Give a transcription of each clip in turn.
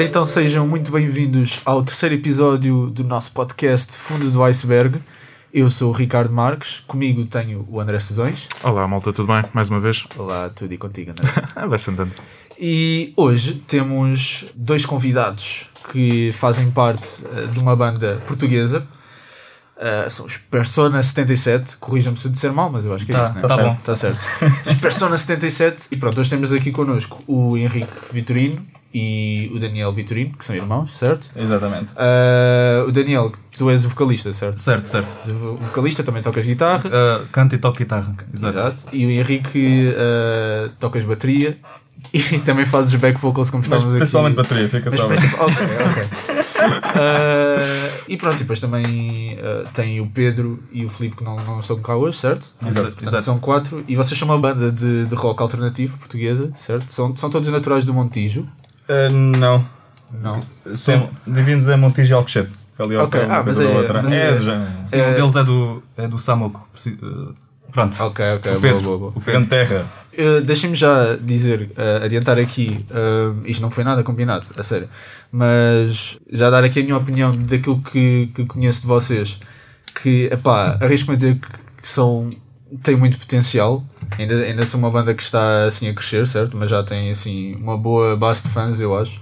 Ora então sejam muito bem-vindos ao terceiro episódio do nosso podcast Fundo do Iceberg. Eu sou o Ricardo Marques, comigo tenho o André Sezões. Olá, malta, tudo bem? Mais uma vez? Olá, tudo e contigo, André. Ah, Vai sentando. E hoje temos dois convidados que fazem parte eh, de uma banda portuguesa. Eh, são os Persona 77, corrijam-me se eu disser mal, mas eu acho que é Tá, isso, né? tá bom. Está certo. Os Persona 77, e pronto, hoje temos aqui connosco o Henrique Vitorino e o Daniel Vitorino, que são irmãos, certo? Exatamente. Eh, o Daniel, tu és o vocalista, certo? Certo, certo. O vocalista, também tocas guitarra. Uh, canto e toco guitarra. Exato. Exato. E o Henrique eh, tocas bateria e também fazes back vocals como estávamos aqui. principalmente bateria, fica Mas só. principal- ok, ok. Eh, e pronto, e depois também eh, tem o Pedro e o Filipe que não, não estão cá hoje, certo? Exato, Portanto, exato. São quatro. E vocês são uma banda de, de rock alternativo portuguesa, certo? São, são todos naturais do Montijo? Uh, não. Não. São, dividimos em Montijo e Alcochete. Ali ao Ok, pé, uma ah, mas é- outra. mas é, é- do género. Sim, É- um deles é do, é do. Preci- uh, pronto. Ok, ok, O Pedro. boa, boa, boa. O Pedro. terra. Uh, Deixem-me já dizer, uh, adiantar aqui, uh, isto não foi nada combinado, a sério, mas já dar aqui a minha opinião daquilo que, que conheço de vocês, que, epá, arrisco-me a dizer que, que são, têm muito potencial, ainda, ainda são uma banda que está assim a crescer, certo? Mas já tem assim uma boa base de fãs, eu acho.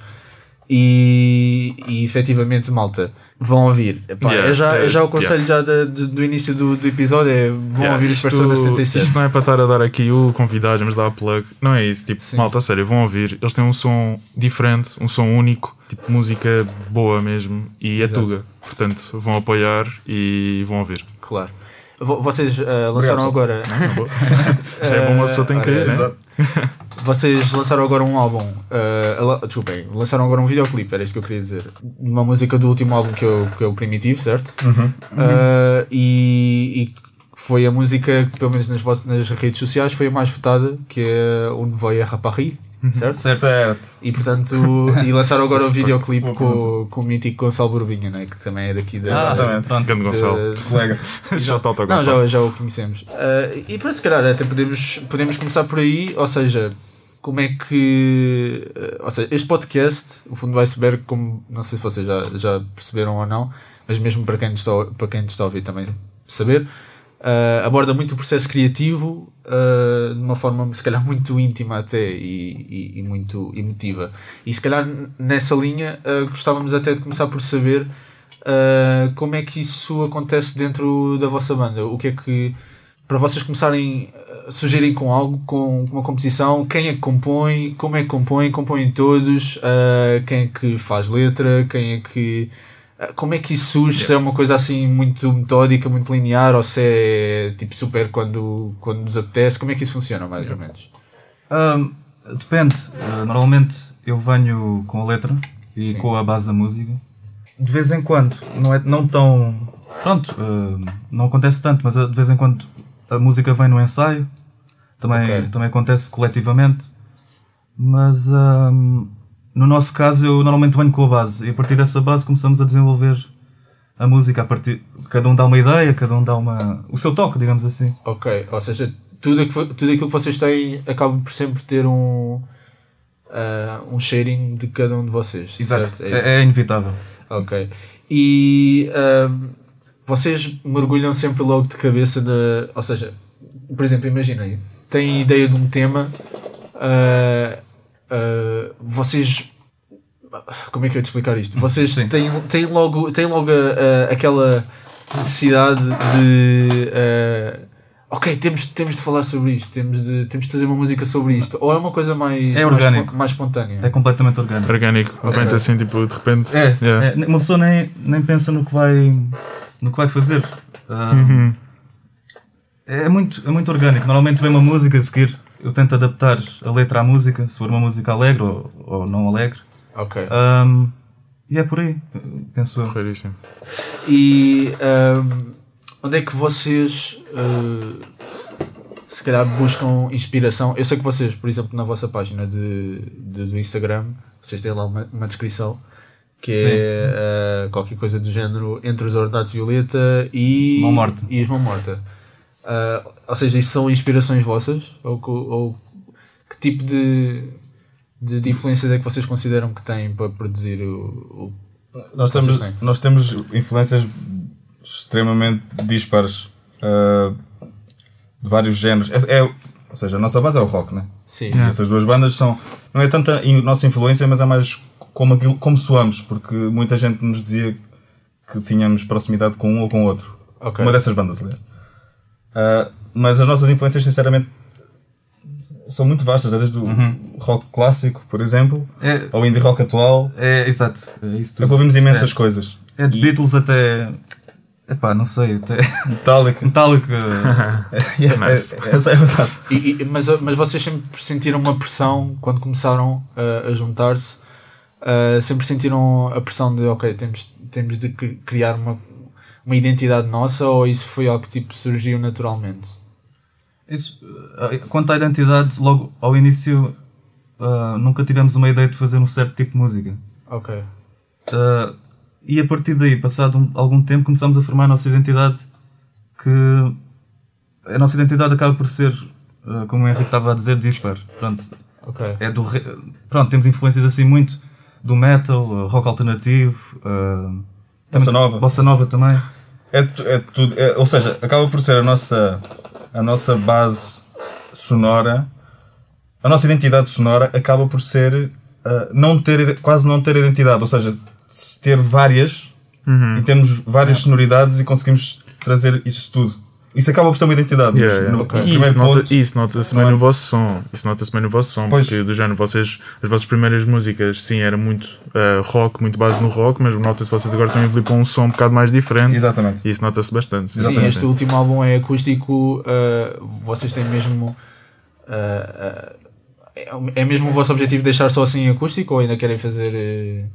E, e efetivamente, malta, vão ouvir. Epá, Yeah, é, já, já o yeah. conselho já da- de- do início do, do episódio, é vão Yeah, ouvir os isto- Persona 77. Isto não é para estar a dar aqui o convidado, mas dar a plug. Não é isso. Tipo, Sim. malta, sério, vão ouvir. Eles têm um som diferente, um som único, tipo música boa mesmo. E é Exato. tuga. Portanto, vão apoiar e vão ouvir. Claro. Vo- Vocês uh, lançaram agora. Se é bom, uma pessoa tem que Ora, ir, né? Exato. Vocês lançaram agora um álbum. Uh, desculpem, lançaram agora um videoclipe, era isso que eu queria dizer. Uma música do último álbum que é o, que é o Primitivo, certo? Uh, e, e foi a música que, pelo menos nas, nas redes sociais, foi a mais votada, que é o Voy a Rapari, certo? Certo. Certo. E portanto, e lançaram agora o videoclipe Boa com, com o mítico Gonçalo Borbinha, né? que também é daqui da. Ah, Exatamente. pronto. Grande Gonçalo. de- Colega. Já o não, Gonçalo. já, já o conhecemos. Ah, e pronto, se calhar até podemos, podemos começar por aí, ou seja, como é que. ah, ou seja, este podcast, o fundo do iceberg, como não sei se vocês já, já perceberam ou não, mas mesmo para quem nos está, a- para quem está a ouvir também saber, ah, aborda muito o processo criativo ah, de uma forma se calhar muito íntima até e, e- e muito emotiva. E se calhar nessa linha ah, gostávamos até de começar por saber Uh, como é que isso acontece dentro da vossa banda? O que é que para vocês começarem a surgirem com algo, com uma composição, quem é que compõe, como é que compõe, compõem todos, uh, quem é que faz letra, quem é que uh, como é que isso surge? Se é uma coisa assim muito metódica, muito linear, ou se é tipo super quando, quando nos apetece, como é que isso funciona mais ou menos? Um, depende. Uh, normalmente eu venho com a letra e Sim. com a base da música. De vez em quando, não é não tão. Pronto, uh, não acontece tanto, mas uh, de vez em quando a música vem no ensaio. Também, Ok. também acontece coletivamente. Mas um, no nosso caso eu normalmente venho com a base e a partir dessa base começamos a desenvolver a música. A partir, cada um dá uma ideia, cada um dá uma, o seu toque, digamos assim. Ok, ou seja, tudo, tudo aquilo que vocês têm acaba por sempre ter um, uh, um cheirinho de cada um de vocês. certo? É. É, é inevitável. Ok. E ahm, vocês mergulham sempre logo de cabeça na. Ou seja, por exemplo, imaginem, têm ideia de um tema, ah, ah, vocês. Como é que eu ia te explicar isto? Vocês Sim. têm, têm logo, têm logo a- a- aquela necessidade de. ah, ok, temos, temos de falar sobre isto, temos de, temos de fazer uma música sobre isto. Ou é uma coisa mais, É mais, orgânico. espon- mais espontânea? É completamente orgânico. Orgânico. Ok. Vem-te assim, tipo, de repente. É, Yeah. é, uma pessoa nem, nem pensa no que vai, no que vai fazer. Ah, Uhum. é, muito, é muito orgânico. Normalmente vem uma música a seguir, eu tento adaptar a letra à música, se for uma música alegre ou, ou não alegre. Ok. Ahm, e é por aí, penso eu. Raríssimo. E ahm, onde é que vocês ah, se calhar buscam inspiração? Eu sei que vocês, por exemplo, na vossa página de, de- do Instagram, vocês têm lá uma, uma descrição que é ah, qualquer coisa do género entre os ordenados violeta e Mão Morta. e as mão morta. Ah, ou seja, isso são inspirações vossas? Ou, ou que tipo de de, de influências é que vocês consideram que têm para produzir o. o Nós temos, têm? nós temos influências extremamente dispares uh, de vários géneros. É, é- ou seja, a nossa base é o rock, né? sim. Essas duas bandas são. Não é tanta a nossa influência, mas é mais como, aquilo, como soamos, porque muita gente nos dizia que tínhamos proximidade com um ou com o outro. Ok. Uma dessas bandas, aliás. Ah, mas as nossas influências, sinceramente, são muito vastas. É desde o rock clássico, por exemplo, É, ao indie rock atual. é exato. É isso É tudo. que ouvimos imensas coisas. É de Beatles até. Epá, não sei, até. Metallica. Metallica. Yeah, Nice. é- essa é a verdade. E- e- mas, mas vocês sempre sentiram uma pressão quando começaram uh, a juntar-se? Uh, sempre sentiram a pressão de, ok, temos, temos de cri- criar uma, uma identidade nossa ou isso foi algo que tipo, surgiu naturalmente? Isso, eh, quanto à identidade, logo ao início ah, nunca tivemos uma ideia de fazer um certo tipo de música. Ok. Ah, e a partir daí, passado um- algum tempo, começamos a formar a nossa identidade que a nossa identidade acaba por ser, ah, como o Henrique estava a dizer, dispar. Pronto, Ok. é do re- pronto, temos influências assim muito do metal, rock alternativo, ah, Bossa nova. bossa nova também. É, é tudo. é- ou seja, acaba por ser a nossa, a nossa base sonora, a nossa identidade sonora acaba por ser ah, não ter, quase não ter identidade. Ou seja, se ter várias e temos várias sonoridades e conseguimos trazer isso tudo. Isso acaba por ser uma identidade. Yeah, mas yeah. no- Ok. no primeiro isso, nota, nota-se não bem no vosso som. Isso nota-se bem no vosso som, Pois. porque do género vocês, as vossas primeiras músicas, sim, era muito eh, rock, muito base no rock, mas nota-se que vocês agora estão a evoluir para um som um bocado mais diferente. Exatamente. E isso nota-se bastante. sim. Exatamente. este último álbum é acústico. uh, vocês têm mesmo. uh, uh, é- mesmo o vosso objetivo deixar só assim acústico ou ainda querem fazer uh, uh,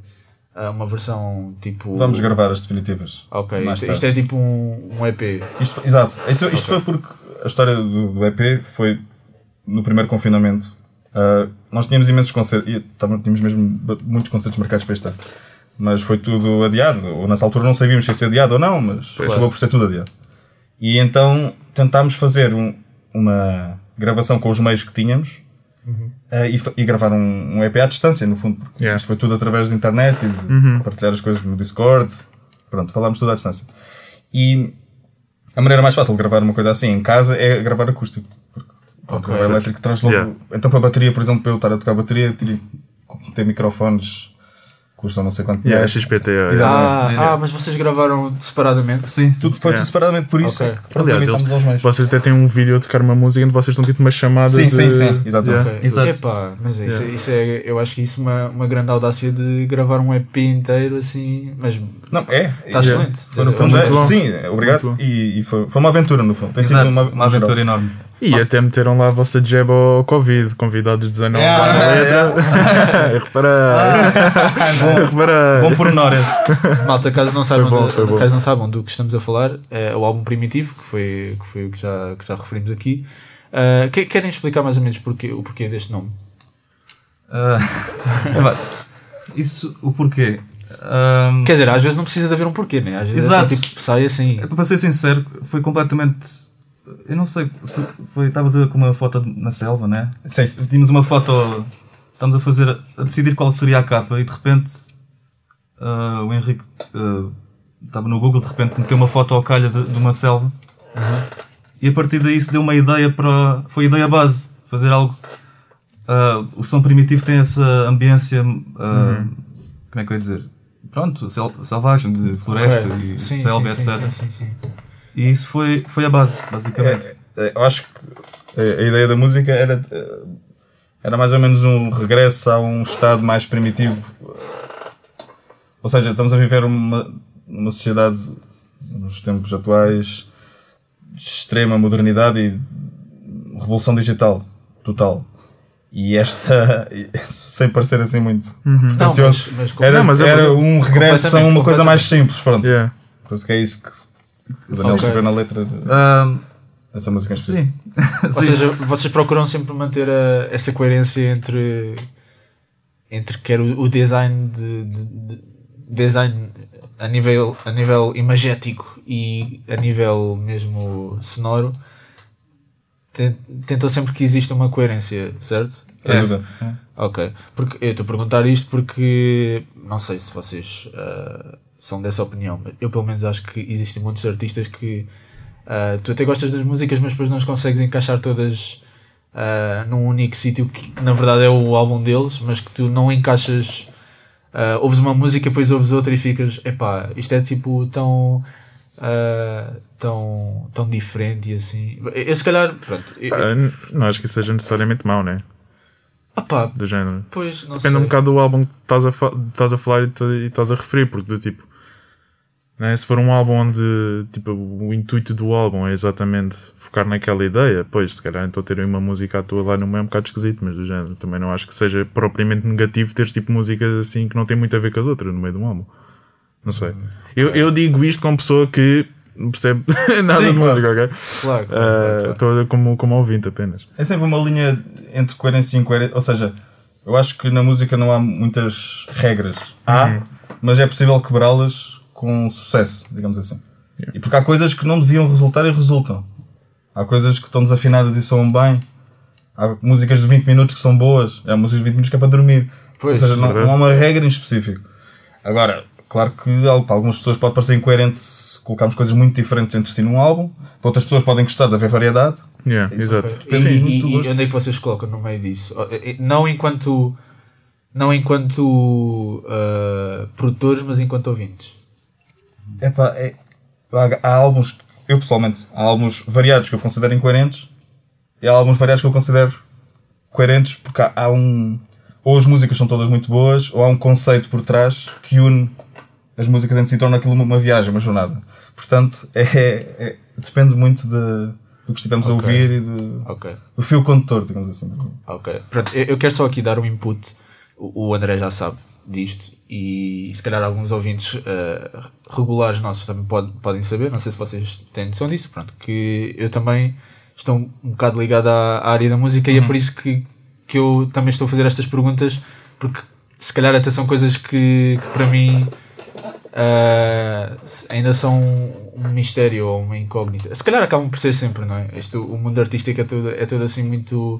uma versão tipo. Vamos gravar as definitivas. Ok, isto, isto tarde. é tipo um, um EP. Isto, exato. Isto, isto foi porque a história do, do EP foi no primeiro confinamento. Ah, nós tínhamos imensos concertos, e tínhamos mesmo muitos concertos marcados para este ano. Mas foi tudo adiado. Ou nessa altura não sabíamos se ia ser adiado ou não, mas acabou por ser tudo adiado. E então tentámos fazer um- uma gravação com os meios que tínhamos ah, e, fa- e gravar um, um EP à distância, no fundo. Porque Yeah. isto foi tudo através da internet e de partilhar as coisas no Discord. Pronto, falámos tudo à distância. E a maneira mais fácil de gravar uma coisa assim em casa é gravar acústico. Porque porque o elétrico traz logo. Yeah. Então, para a bateria, por exemplo, para eu estar a tocar a bateria, teria que ter microfones, custam não sei quanto Yeah, yeah. Exatamente. Ah, ah, mas vocês gravaram separadamente? Sim, sim. Tudo, foi Yeah. tudo separadamente, por isso Ok. é que Aliás, eles, vocês até têm um vídeo a tocar uma música onde vocês estão tipo uma chamada Sim, de... sim, sim, exatamente. Ok. Exato. Epá, mas isso, Yeah. isso é, eu acho que isso é uma, uma grande audácia de gravar um EP inteiro assim, mas Não, é. está é. excelente. Foi no Foi fundo, muito é, bom. sim, é, obrigado. Muito bom. E, e foi, foi uma aventura, no fundo. Tem sido Exato, uma, uma aventura enorme. E até meteram lá a vossa jab ao Covid, convidados 19 Yeah, lá na letra. Reparei. Reparei. Bom pormenor esse. Malta, caso não saibam, bom, bom. caso não saibam do que estamos a falar, é o álbum Primitivo, que foi, que foi o que já, que já referimos aqui. Ah, que- querem explicar mais ou menos porquê, o porquê deste nome? Epá, isso, o porquê? Ah, Quer dizer, às vezes não precisa de haver um porquê, né? Às vezes Exato. é só, tipo, sai assim. É, para ser sincero, foi completamente. Eu não sei, se foi, estavas com uma foto na selva, né? Sim. Tínhamos uma foto, estamos a fazer, a decidir qual seria a capa e de repente ah, o Henrique ah, estava no Google, de repente meteu uma foto ao calhas de uma selva e a partir daí se deu uma ideia para. Foi a ideia base, fazer algo. ah, o som primitivo tem essa ambiência. ah, Como é que eu ia dizer? Pronto, sel- selvagem, de floresta Ok. e Sim, selva, sim, etc. sim, sim, sim. E isso foi, foi a base, basicamente. É, é, eu acho que a, a ideia da música era, eh, era mais ou menos um regresso a um estado mais primitivo. Ou seja, estamos a viver uma, uma sociedade nos tempos atuais de extrema modernidade e revolução digital total. E esta, sem parecer assim muito Não, pretencioso, mas, mas como- era, Não, mas é era verdade. um regresso a uma coisa mais simples. Pronto. Yeah. Penso que é isso que o Daniel escreveu na letra dessa música específico. sim. Ou Sim. seja, vocês procuram sempre manter a- essa coerência entre, entre quer o, o design de, de- de- design a nível, a nível imagético e a nível mesmo sonoro. Ten- Tentam sempre que exista uma coerência, certo? Sem É. dúvida. Ok. Porque eu estou a perguntar isto porque não sei se vocês ah, são dessa opinião, eu pelo menos acho que existem muitos artistas que ah, tu até gostas das músicas, mas depois não as consegues encaixar todas ah, num único sítio que, que na verdade é o álbum deles, mas que tu não encaixas. ah, ouves uma música, depois ouves outra e ficas, epá, isto é tipo tão. ah, tão, tão diferente e assim. Eu, se calhar, pronto. eu- Ah, não acho que isso seja necessariamente mau, né? opá, Do género. pois, Depende sei. um bocado do álbum que estás a, estás a falar e estás a referir, porque do tipo. Né? Se for um álbum onde tipo, o intuito do álbum é exatamente focar naquela ideia, pois se calhar então ter uma música à tua lá no meio é um bocado esquisito, mas do género também não acho que seja propriamente negativo teres tipo músicas assim que não tem muito a ver com as outras no meio de um álbum. Não sei. Eu, eu digo isto como pessoa que não percebe nada Sim, de claro. música, ok? Claro, claro, Ah, claro, claro. Estou como, como ouvinte apenas. É sempre uma linha entre coerência e incoerência. Ou seja, eu acho que na música não há muitas regras. Há, mas é possível quebrá-las com sucesso, digamos assim. E porque há coisas que não deviam resultar e resultam. Há coisas que estão desafinadas e soam bem. Há músicas de 20 minutos que são boas. Há músicas de 20 minutos que é para dormir. Pois, Ou seja, não, não há uma regra em específico. Agora, claro que para algumas pessoas pode parecer incoerente se colocarmos coisas muito diferentes entre si num álbum. Para outras pessoas podem gostar de haver variedade. Yeah, exato. E, Depende e- muito e gosto. onde é que vocês colocam no meio disso? Oh, eh, Não enquanto não enquanto ah, produtores, mas enquanto ouvintes. Epá, é, há, há álbuns, eu pessoalmente, há álbuns variados que eu considero incoerentes e há álbuns variados que eu considero coerentes porque há, há um. Ou as músicas são todas muito boas, ou há um conceito por trás que une as músicas entre si e torna aquilo uma, viagem, uma jornada. Portanto, é, é- depende muito de, do que estivemos a Ok. ouvir e do, Ok, do fio condutor, digamos assim. ok. Pronto, eu, eu quero só aqui dar um input. O, o André já sabe disto e, se calhar alguns ouvintes ah, regulares nossos também pode- podem saber. Não sei se vocês têm noção disso. Pronto, que eu também estou um, um bocado ligado à, à área da música e é por isso que, que eu também estou a fazer estas perguntas porque se calhar até são coisas que, que para mim ah, ainda são um mistério ou uma incógnita. Se calhar acabam por ser sempre, não é? Isto, o mundo artístico é todo, é todo assim muito.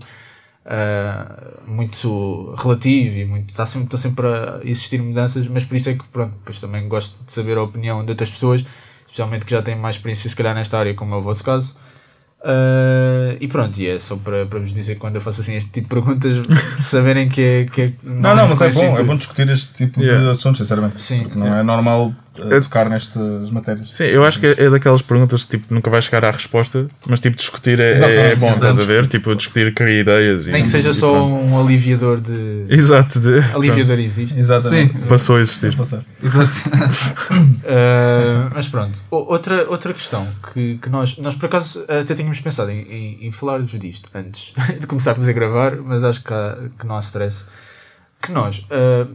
Ah, muito relativo e muito, está sempre, estão sempre a existir mudanças, mas por isso é que pronto, depois também gosto de saber a opinião de outras pessoas, especialmente que já têm mais experiência se calhar nesta área, como é o vosso caso. Ah, e pronto, e é só para, para vos dizer que quando eu faço assim este tipo de perguntas, saberem que é. Que é Não, não, mas é bom, é tudo. bom discutir este tipo de Yeah. assuntos, sinceramente. Sim. Porque não é normal eh, tocar nestas matérias. Sim, eu acho que é, é daquelas perguntas que tipo, nunca vai chegar à resposta, mas tipo, discutir é, é Exatamente, bom, estás a ver? Tipo, discutir criar ideias. e- Nem que seja e só pronto. um aliviador de. Exato, de, Aliviador existe. Exatamente. Sim. passou a existir. Passar. Exato. Uh, mas pronto, O- outra, outra questão que, que nós, nós por acaso até tínhamos pensado em, em, em falar-vos disto antes de começarmos a gravar, mas acho que, há- que não há stress. Que nós uh,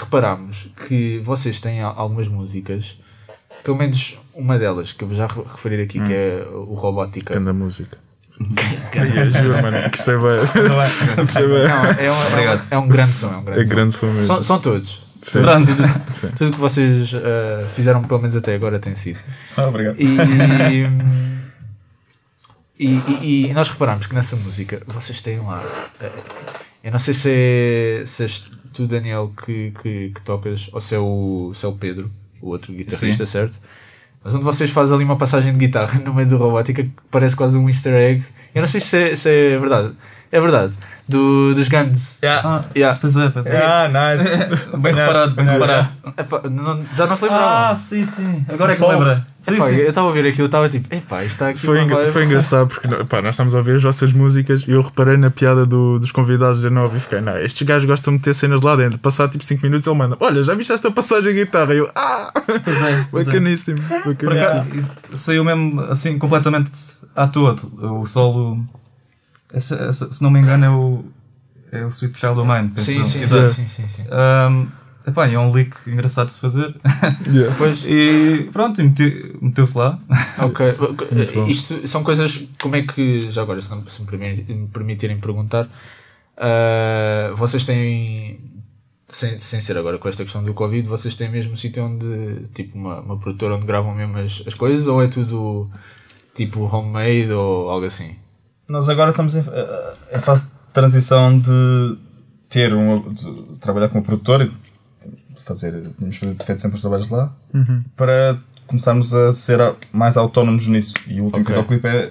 reparámos que vocês têm al- algumas músicas, pelo menos uma delas que eu vou já re- referir aqui, que é o Robótica. Canda música. Ai, eu juro, mano, que é um, grande som. É, um grande é som. grande som mesmo. São, são todos. Sim. Sim. Tudo que vocês uh, fizeram, pelo menos até agora, tem sido. Ah, obrigado. E, e, e- e nós reparamos que nessa música vocês têm lá. eh, Eu não sei se é, se és tu, Daniel, que, que, que tocas, ou se é, o, se é o Pedro, o outro guitarrista, certo? Mas onde vocês fazem ali uma passagem de guitarra no meio do robótica que parece quase um easter egg. Eu não sei se é, se é verdade. É verdade. Do, dos Guns. Ah, Yeah. pois é, pois é. Ah, nice. Bem reparado, bem reparado. Epá, não- já não se lembrava. Ah, sim, sim. Agora é que lembra. Sim, Epá, sim. eu estava a ver aquilo, estava tipo, epá, isto está aqui Foi, engra- vibe. foi engraçado porque pá, nós estamos a ouvir as vossas músicas e eu reparei na piada do- dos convidados de novo e fiquei, não, estes gajos gostam de meter cenas lá dentro. Passar tipo 5 minutos ele manda, olha, já viste esta passagem de guitarra? E eu, ah, Pois é, pois é. bacaníssimo, Por bacaníssimo. acaso, saiu mesmo assim completamente à toa. O solo, essa- essa- se não me engano, é o, é o Sweet Child of Mine. penso Sim, sim, sim, sim, sim, sim. Ahm, epá, é um leak engraçado de se fazer. Yeah. Pois, e pronto, meteu-se lá. ok. bom. Isto são coisas, como é que, já agora, se, não, se me permi- me permitirem perguntar, ah, vocês têm, sem, sem ser agora com esta questão do Covid, vocês têm mesmo um sítio onde, tipo, uma, uma produtora onde gravam mesmo as, as coisas, ou é tudo tipo homemade ou algo assim? Nós agora estamos em, eh, em fase de transição de ter um. de trabalhar como produtor e fazer. tínhamos feito sempre os trabalhos lá para começarmos a ser mais autónomos nisso. E o último Ok. videoclipe é.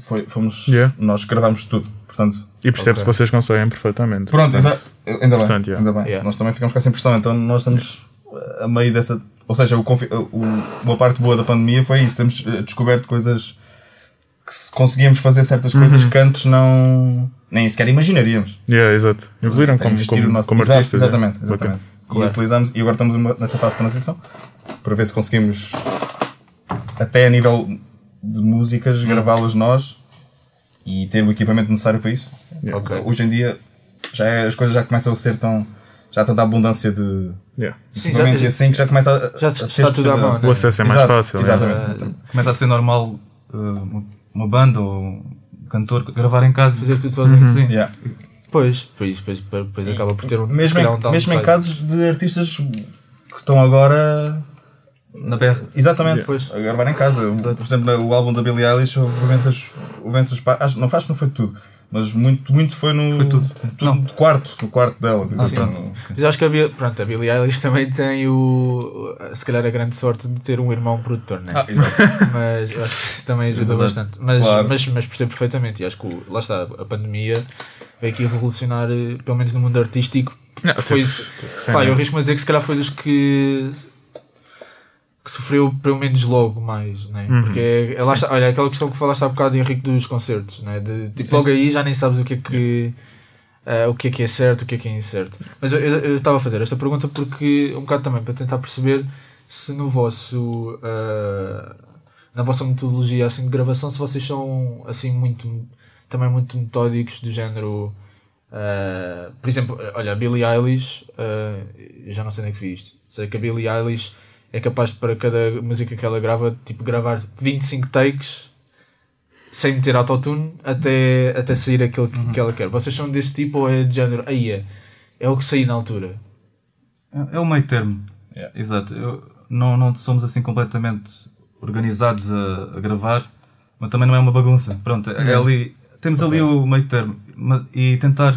Foi, fomos. Yeah. Nós gravámos tudo. Portanto, E percebe-se que vocês conseguem perfeitamente. Pronto, Portanto, exa- ainda bem. portanto, yeah. ainda bem. Yeah. Nós também ficamos com essa impressão, então nós estamos a meio dessa. Ou seja, o, o- uma parte boa da pandemia foi isso. Temos eh, descoberto coisas conseguíamos fazer certas coisas Uhum. que antes não. nem sequer imaginaríamos. Yeah, exato. Evoluíram como, como, o nosso- como Exato, artistas. Exatamente, yeah. exatamente. E Claro. utilizamos, e agora estamos uma- nessa fase de transição para ver se conseguimos, até a nível de músicas, Hum. gravá-las nós e ter o equipamento necessário para isso. Ok. Hoje em dia já é- as coisas já começam a ser tão. já há tanta abundância de Yeah. Sim, equipamentos já, e assim que já começa a. já a está tudo à mão, né? O acesso é mais Exato, fácil. Exatamente. Ah, exatamente. Começa a ser normal uh, uma- banda ou um cantor gravar em casa. Fazer tudo sozinho. Sim. Yeah. Pois, pois, pois, pois, depois acaba por ter um, Mesmo, em, um mesmo em casos de artistas que estão agora Na berra. Exatamente, Pois. a gravar em casa. O- Por exemplo, o álbum da Billie Eilish, imensas, houve imensas pa- acho, não faz que não foi tudo, mas muito, muito foi no Foi tudo. Não. no quarto, no quarto dela. sim. Então, Mas acho que a, Bi- pronto, a Billie Eilish também tem o, se calhar a grande sorte de ter um irmão produtor, né? ah, exato. mas eu acho que isso também ajuda verdade. bastante. Mas, Claro. mas, mas percebo perfeitamente, e acho que o- lá está, a pandemia veio aqui revolucionar, eh, pelo menos no mundo artístico, Não, foi, teve- teve pá, eu arrisco-me a dizer que se calhar foi dos que, que sofreu pelo menos logo mais, né? Uhum. porque é, é lá está, olha, aquela questão que falaste há bocado, Henrique, dos concertos, né? de, tipo, logo aí já nem sabes o que é que eh, o que é que é certo, o que é que é incerto. Mas eu eu- eu estava a fazer esta pergunta porque, um bocado também, para tentar perceber se no vosso, eh, na vossa metodologia assim, de gravação, se vocês são assim muito, também muito metódicos do género, eh, por exemplo, olha, a Billie Eilish, já não sei nem que vi isto, sei que a Billie Eilish é capaz de, para cada música que ela grava, tipo, gravar 25 takes sem meter autotune até, até sair aquilo que, que ela quer. Vocês são desse tipo ou é de género, aí é, é o que sair na altura? É, é o meio termo. Yeah. Exato. Eu- não, não somos assim completamente organizados a, a gravar, mas também não é uma bagunça. Pronto, é ali, temos ali o meio termo e tentar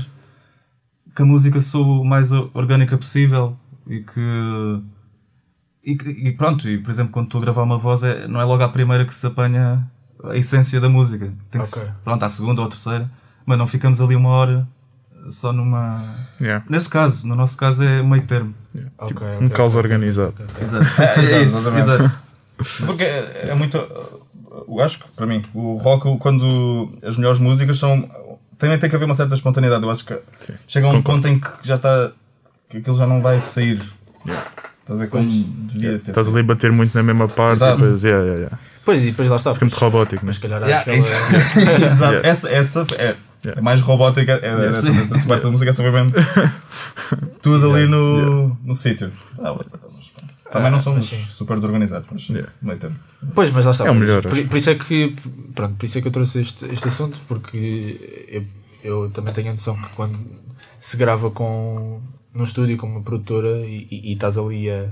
que a música soe o mais orgânica possível e que. E, e pronto, e por exemplo, quando estou a gravar uma voz, é, não é logo à primeira que se apanha a essência da música. Tem que se- pronto, à segunda ou à terceira, mas não ficamos ali uma hora só numa. Yeah. Nesse caso, no nosso caso é meio termo. Ok, Um ok, caos ok, organizado. ok, ok. Exato. É, É isso, exatamente. exato. Porque é, é muito. Eu acho que, para mim, o rock, quando as melhores músicas são. Também tem que haver uma certa espontaneidade. Eu acho que Sim. chega a um Concordo. ponto em que já está. que aquilo já não vai sair. Estás a ver como devia ter Estás sido. ali a bater muito na mesma parte Exato. e depois, yeah, yeah, yeah. Pois, e depois lá está. Fica muito robótico, mas né? se calhar há Yeah, aquela... Exato. Yeah. Essa, essa é, Yeah. é mais robótica. É, essa, Sim. essa parte da música é saber mesmo tudo ali no, no sítio. Ah. Também não somos super desorganizados, mas Yeah. meio. Pois, mas lá está. É o por- melhor, Por, por isso é que, pronto, por isso é que eu trouxe este, este assunto, porque eu, eu também tenho a noção que quando se grava com, num estúdio com uma produtora e, e, e estás ali a,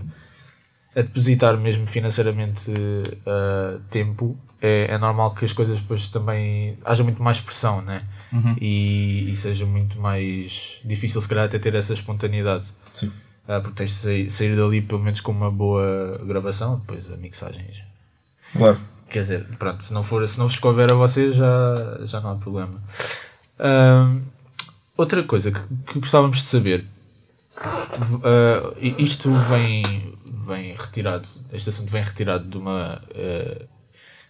a depositar mesmo financeiramente uh, tempo, é, é normal que as coisas depois também haja muito mais pressão, né? E, e seja muito mais difícil, se calhar, até ter essa espontaneidade. Sim. Ah, porque tens de sair, sair dali pelo menos com uma boa gravação, depois a mixagem já. Claro. Quer dizer, pronto, se não, for, se não vos couber a vocês já, já não há problema. Ahm, outra coisa que, que gostávamos de saber, i- isto vem, vem retirado, este assunto vem retirado de uma ah,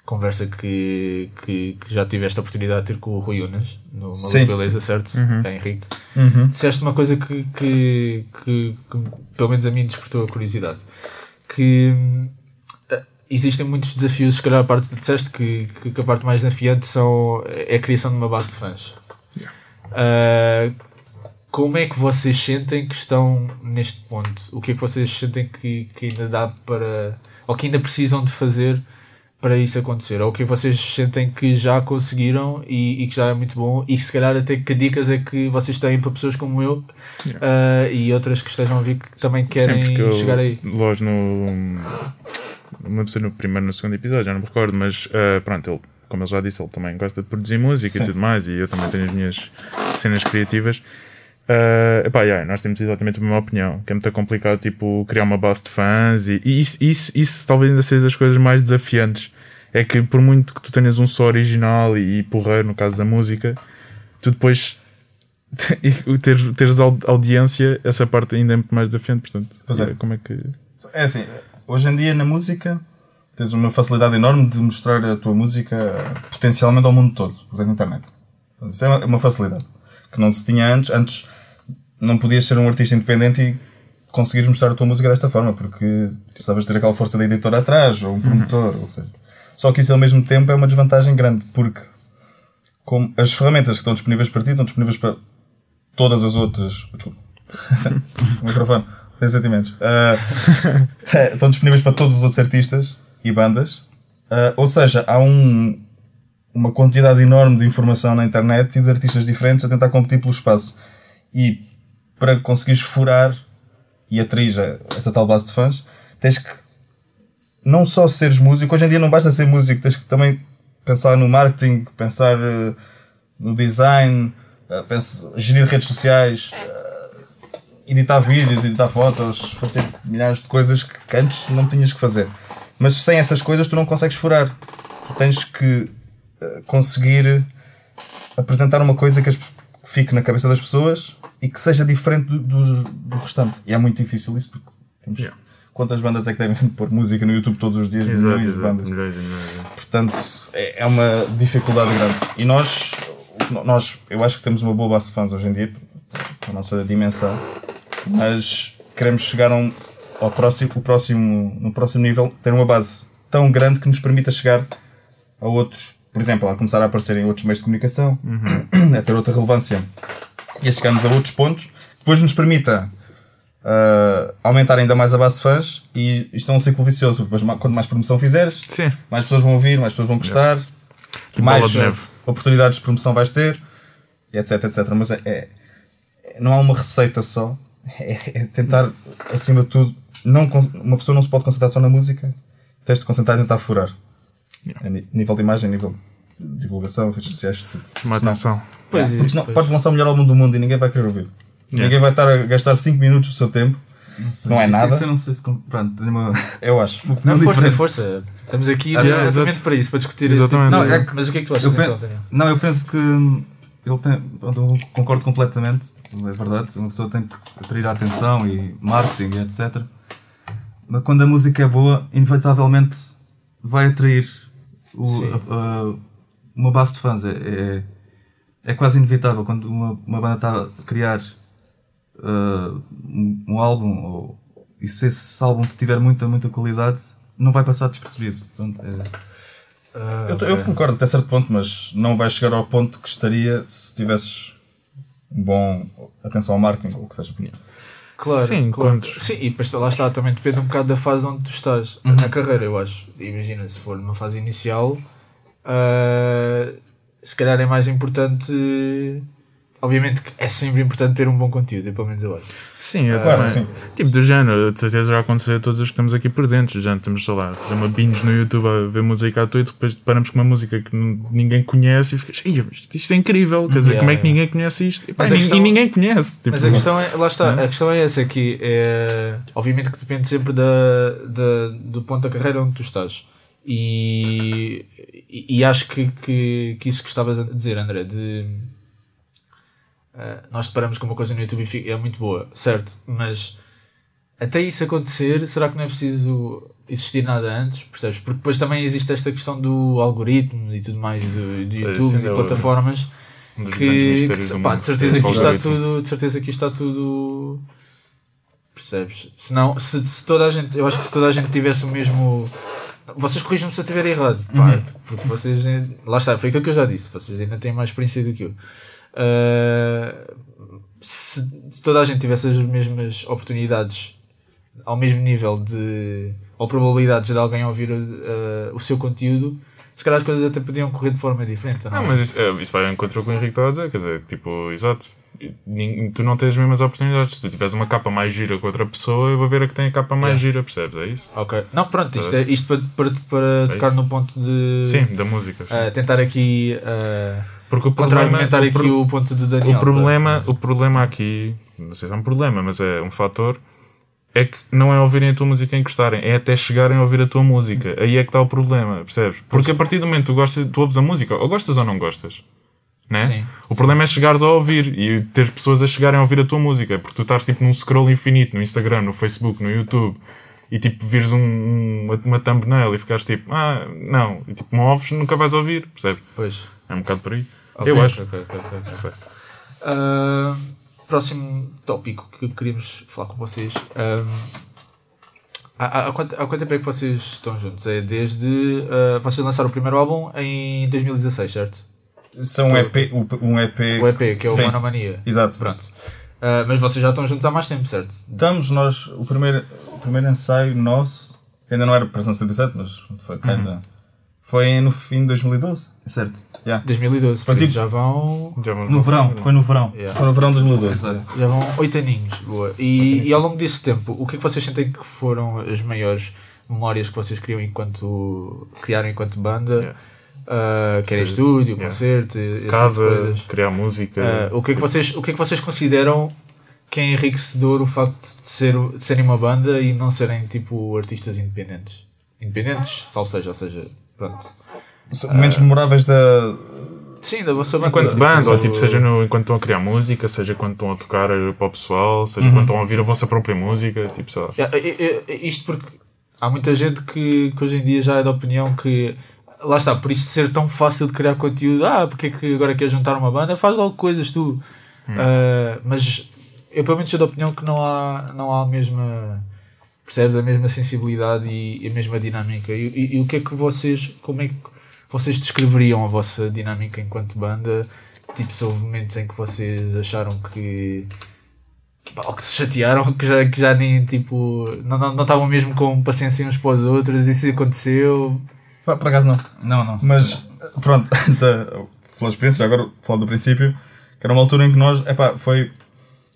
conversa que, que, que já tive esta oportunidade de ter com o Rui Unas, no Maluco. Beleza, certo? É Henrique. Uhum. Disseste uma coisa que, que, que, que pelo menos a mim despertou a curiosidade. Que eh, existem muitos desafios, se calhar a parte que disseste que, que, a parte mais desafiante são, é a criação de uma base de fãs. Ah, como é que vocês sentem que estão neste ponto? O que é que vocês sentem que, que ainda dá para. ou que ainda precisam de fazer para isso acontecer? Ou o que é vocês sentem que já conseguiram e, e que já é muito bom? E se calhar até que dicas é que vocês têm para pessoas como eu ah, e outras que estejam a vir que também querem que eu, chegar aí? Logo no. Não sei no primeiro no segundo episódio, já não me recordo, mas ah, pronto, ele como ele já disse, ele também gosta de produzir música Sim. e tudo mais, e eu também tenho as minhas cenas criativas. Uh, epá, yeah, nós temos exatamente a mesma opinião, que é muito complicado tipo, criar uma base de fãs e, e isso, isso, isso talvez ainda seja das coisas mais desafiantes. É que por muito que tu tenhas um som original e, e porreiro, no caso da música, tu depois teres, teres au- audiência, essa parte ainda é muito mais desafiante. Portanto, é. yeah, como é que. É assim, hoje em dia na música tens uma facilidade enorme de mostrar a tua música eh, potencialmente ao mundo todo, por tens internet. Isso é uma- uma facilidade que não se tinha antes. Antes não podias ser um artista independente e conseguires mostrar a tua música desta forma, porque precisavas ter aquela força da editora atrás, ou um promotor, ou seja. Só que isso ao mesmo tempo é uma desvantagem grande, porque como as ferramentas que estão disponíveis para ti estão disponíveis para todas as outras. Desculpa. o microfone. Tem sentimentos. Te- estão disponíveis para todos os outros artistas e bandas. Ah, ou seja, há um, uma quantidade enorme de informação na internet e de artistas diferentes a tentar competir pelo espaço. E para conseguires furar e atrair essa tal base de fãs, tens que não só seres músico, hoje em dia não basta ser músico, tens que também pensar no marketing, pensar eh, no design, eh, gerir redes sociais, eh, editar vídeos, editar fotos, fazer milhares de coisas que, antes não tinhas que fazer. Mas sem essas coisas tu não consegues furar. Tu tens que conseguir apresentar uma coisa que as- fique na cabeça das pessoas e que seja diferente do, do, do restante. E é muito difícil isso porque temos. Yeah. Quantas bandas é que devem pôr música no YouTube todos os dias? Exato, Milhões de exato. bandas. Milhões milhões. Portanto, é é uma dificuldade grande. E nós, nós, eu acho que temos uma boa base de fãs hoje em dia, com a nossa dimensão, mas queremos chegar um, ao próximo, o próximo, no próximo nível, ter uma base tão grande que nos permita chegar a outros, por exemplo, a começar a aparecer em outros meios de comunicação, a ter outra relevância e a chegarmos a outros pontos, que depois nos permita ah, aumentar ainda mais a base de fãs e isto é um ciclo vicioso, depois quanto mais promoção fizeres, Sim. mais pessoas vão ouvir, mais pessoas vão gostar, Tipo mais de oportunidades de promoção vais ter, etc, etc. Mas é, é- não há uma receita só, é, é tentar, acima de tudo, não, uma pessoa não se pode concentrar só na música, tens de concentrar em tentar furar. A ni- nível de imagem, nível de divulgação, redes sociais, tudo. Uma Senão- atenção. Pois Yeah, é, porque senão pois. podes lançar o melhor álbum do mundo e ninguém vai querer ouvir. Ninguém vai estar a gastar 5 minutos do seu tempo, sei. Não é Isso- nada. Isso eu não sei se. Pronto, uma. eu acho. Não, força, diferente. força. Estamos aqui Ah, exatamente exato. para isso, para discutir Exatamente. esse tipo de- Não, é que- Mas o que é que tu achas Eu pe- então, Daniel? Não, eu penso que ele tem. Eu concordo completamente, é verdade. Uma pessoa tem que atrair a atenção e marketing e etc. Mas quando a música é boa, inevitavelmente vai atrair o- a- a- uma base de fãs. É, é, é quase inevitável quando uma, uma banda está a criar uh, um, um álbum ou e se esse álbum tiver muita, muita qualidade, não vai passar despercebido. Portanto, é- Eu, tô- eu concordo até certo ponto, mas não vai chegar ao ponto que estaria se tivesses um bom atenção ao marketing ou o que seja. Claro, Sim, claro. Sim, e depois lá está, também depende um bocado da fase onde tu estás Uhum. na carreira, eu acho. Imagina, se for numa fase inicial, ah, se calhar é mais importante. Obviamente que é sempre importante ter um bom conteúdo, pelo menos eu acho. Sim, eu Claro, também. sim. Tipo, do género, de certeza já aconteceu a todos os que estamos aqui presentes. Já estamos, sei lá, a fazer uma binge no YouTube a ver música à toa e depois deparamos com uma música que ninguém conhece e ficas, "Ia, mas isto, é incrível. Quer dizer, Yeah, como é que yeah. ninguém conhece isto? E, pá, questão- e ninguém conhece. Tipo, Mas a questão é, lá está, a questão é essa que é, obviamente que depende sempre da, da- do ponto da carreira onde tu estás. E, e, e acho que, que, que isso que estavas a dizer, André, de eh, nós deparamos com uma coisa no YouTube e é muito boa, certo? Mas até isso acontecer, será que não é preciso existir nada antes? Percebes? Porque depois também existe esta questão do algoritmo e tudo mais do, do YouTube e é plataformas um que, que pá, de certeza Esse que está tudo de certeza que está tudo percebes se não se, se toda a gente eu acho que se toda a gente tivesse o mesmo vocês corrijam-me se eu estiver errado pá, Uhum. porque vocês lá está foi aquilo que eu já disse vocês ainda têm mais experiência do que eu Ah, se, se toda a gente tivesse as mesmas oportunidades ao mesmo nível de ou probabilidades de alguém ouvir ah, o seu conteúdo se calhar as coisas até podiam correr de forma diferente não? Não, mas isso, é, isso vai ao encontro com o Henrique estava a dizer, quer dizer, tipo, exato. tu não tens as mesmas oportunidades. Se tu tiveres uma capa mais gira com outra pessoa, eu vou ver a que tem a capa mais gira, percebes? É isso? Ok. Não, pronto, isto, é, isto para, para, para tocar isso. no ponto de. Sim, da música. Sim. eh, tentar aqui. eh, Porque o problema, contra-argumentar o aqui pro- o ponto do Daniel. o problema, o problema aqui, não sei se é um problema, mas é um fator, é que não é ouvirem a tua música e gostarem, é até chegarem a ouvir a tua música. Aí é que está o problema, percebes? Porque a partir do momento que tu, gostas, tu ouves a música, ou gostas ou não gostas. Né? Sim. O problema é chegares a ouvir e teres pessoas a chegarem a ouvir a tua música, porque tu estás tipo num scroll infinito no Instagram, no Facebook, no YouTube e tipo vires um, um- uma, uma thumbnail e ficares tipo, ah, não, e tipo, não ouves, nunca vais ouvir, percebes? Pois. É um bocado por aí. Eu acho. ok, ok, ok, ok. Não sei. Ah, próximo tópico que queríamos falar com vocês. Há, há, há quanto, há quanto tempo é que vocês estão juntos? É desde. ah, vocês lançaram o primeiro álbum em 2016, certo? É um EP, um EP. O EP, que é o Sim. Monomania. Exato. Pronto. Ah, mas vocês já estão juntos há mais tempo, certo? Estamos, nós, o primeiro, o primeiro ensaio nosso, que ainda não era para 67, mas foi kinda, foi no fim de 2012. Certo. Yeah. 2012, por Foi tipo- já vão. Já No verão, foi no verão. yeah. Foi no verão de 2012. Exato. Já vão oito aninhos, boa. E, e ao longo desse tempo, o que é que vocês sentem que foram as maiores memórias que vocês criam enquanto criaram enquanto banda? Yeah. Uh, quer Sim. estúdio, Yeah. concerto, tipo Casa, coisas. criar música. Uh, o, que é que vocês, o que é que vocês consideram que é enriquecedor o facto de, ser, de serem uma banda e não serem tipo artistas independentes? Independentes, salvo seja, ou seja, pronto. Momentos memoráveis da. Sim, da vossa banda. Enquanto banda, ou tipo, seja no, enquanto estão a criar música, seja quando estão a tocar eh, para o pessoal, seja Uhum. quando estão a ouvir a vossa própria música, tipo, sei lá. É, Isto porque há muita gente que, que hoje em dia já é da opinião que lá está, por isso de ser tão fácil de criar conteúdo, ah, porque é que agora queres juntar uma banda, faz logo coisas tu. Ah, mas eu pelo menos sou da opinião que não há, não há a mesma percebes a mesma sensibilidade e, e a mesma dinâmica. E, e- e o que é que vocês, como é que vocês descreveriam a vossa dinâmica enquanto banda? Tipo, se houve momentos em que vocês acharam que ou que se chatearam, que já, que já nem tipo não estavam não, estavam mesmo com paciência uns para os outros, isso aconteceu. Pá, Por acaso não. Não, não. Mas pronto, tá, pela experiência, já agora falo do princípio, que era uma altura em que nós, epá, foi.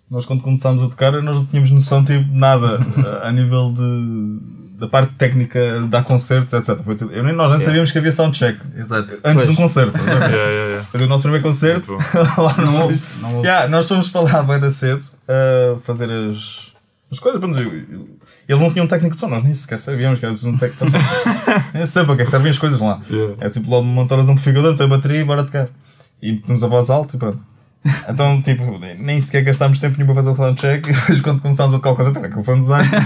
Nós quando começámos a tocar, nós não tínhamos noção tipo, nada a nível de. Da parte técnica, dar concertos, etc. Foi tudo, eu nem, nós nem sabíamos que havia soundcheck Exato. antes de um Pois. concerto. ver? Yeah, yeah, yeah. Foi o nosso primeiro concerto. Lá no Não não. Yeah, nós fomos para lá bem da cedo a fazer as, as coisas. Pronto, eles não tinham técnico de som, nós nem sequer sabíamos que era um técnico de som. Nem sei para que é que servem as coisas lá. Yeah. É tipo logo montar os amplificadores, ter a bateria e bora tocar. E metemos a voz alta e pronto. Então, tipo, nem sequer gastámos tempo nenhum para fazer o soundcheck e depois quando começámos a tocar o concerto, que foi um desastre.